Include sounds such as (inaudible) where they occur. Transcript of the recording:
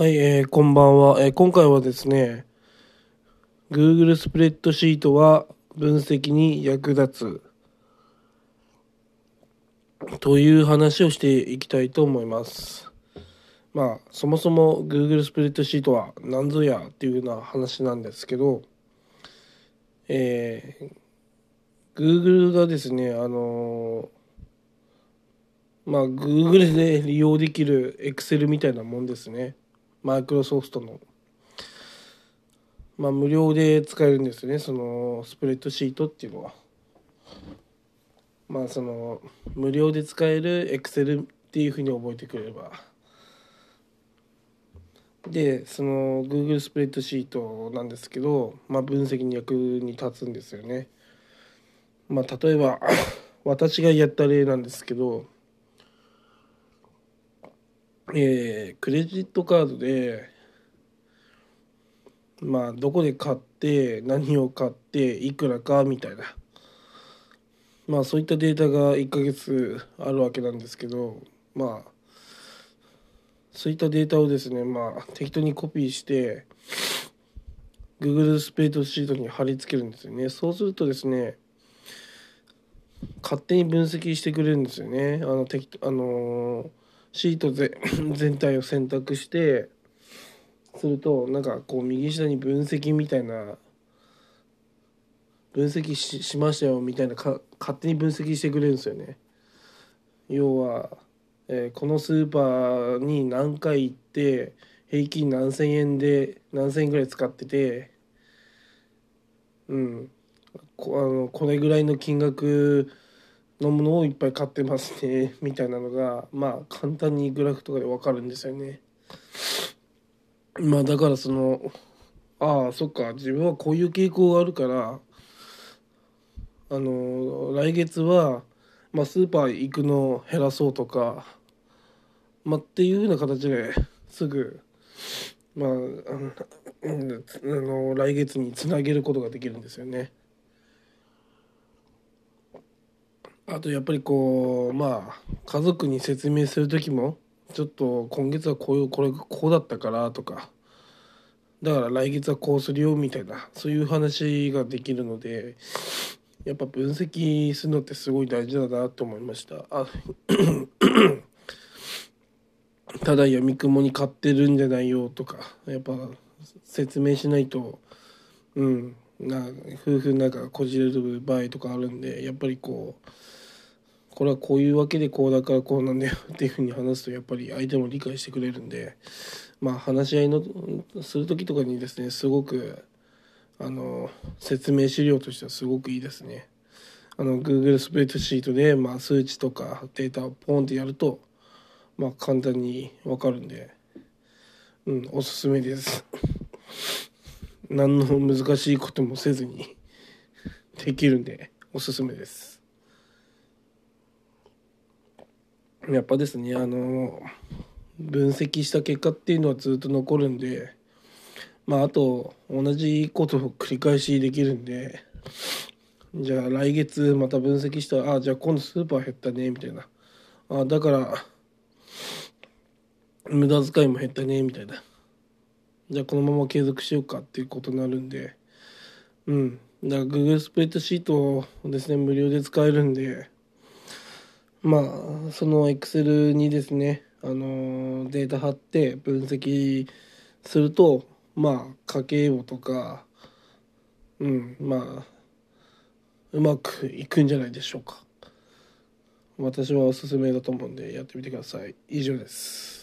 はい、えーこんばんは、えー今回はですね Google スプレッドシートは分析に役立つという話をしていきたいと思います。まあそもそも Google スプレッドシートは何ぞやっていうような話なんですけどえー Google がですねあのーまあ Google で利用できる Excel みたいなもんですね。マイクロソフトのまあ無料で使えるんですよね。そのスプレッドシートっていうのは。まあその無料で使える Excel っていうふうに覚えてくれれば。でその Google スプレッドシートなんですけど、まあ、分析に役に立つんですよね。まあ例えば (coughs) 私がやった例なんですけどえークレジットカードでまあどこで買って何を買っていくらかみたいな。まあそういったデータが1ヶ月あるわけなんですけどまあそういったデータをですねまあ適当にコピーして Google スプレッドシートに貼り付けるんですよね。そうするとですね勝手に分析してくれるんですよね。あの適あのーシートぜ (laughs) 全体を選択してするとなんかこう右下に分析みたいな分析ししましたよみたいなか勝手に分析してくれるんですよね。要は、えーこのスーパーに何回行って平均何千円で何千円ぐらい使っててうん。こあのこれぐらいの金額のものをいっぱい買ってますね (laughs) みたいなのがまあ簡単にグラフとかで分かるんですよね。まあだからそのああそっか自分はこういう傾向があるからあの来月は、まあ、スーパー行くのを減らそうとか、まあ、っていうような形ですぐまああのあの来月につなげることができるんですよね。あとやっぱりこうまあ家族に説明する時もちょっと今月はこういうこれこうだったからとかだから来月はこうするよみたいなそういう話ができるのでやっぱ分析するのってすごい大事だなと思いました。あ (coughs) ただやみくもに買ってるんじゃないよとかやっぱ説明しないとうんな夫婦仲がこじれる場合とかあるんでやっぱりこうこれはこういうわけでこうだからこうなんだよ (laughs) っていうふうに話すとやっぱり相手も理解してくれるんでまあ話し合いのする時とかにですねすごくあの説明資料としてはすごくいいですね。あの Google スプレッドシートで、まあ、数値とかデータをポンってやると、まあ、簡単に分かるんで、うん、おすすめです。(laughs) 何の難しいこともせずにできるんでおすすめです。やっぱですねあの分析した結果っていうのはずっと残るんでまああと同じことを繰り返しできるんでじゃあ来月また分析したらあじゃあ今度スーパー減ったねみたいな。あだから無駄遣いも減ったねみたいな。じゃあこのまま継続しようかっていうことになるんで。うん。だから Google スプレッドシートをですね無料で使えるんでまあその Excel にですねあのデータ貼って分析するとまあ家計簿とかうんまあうまくいくんじゃないでしょうか。私はおすすめだと思うんでやってみてください。以上です。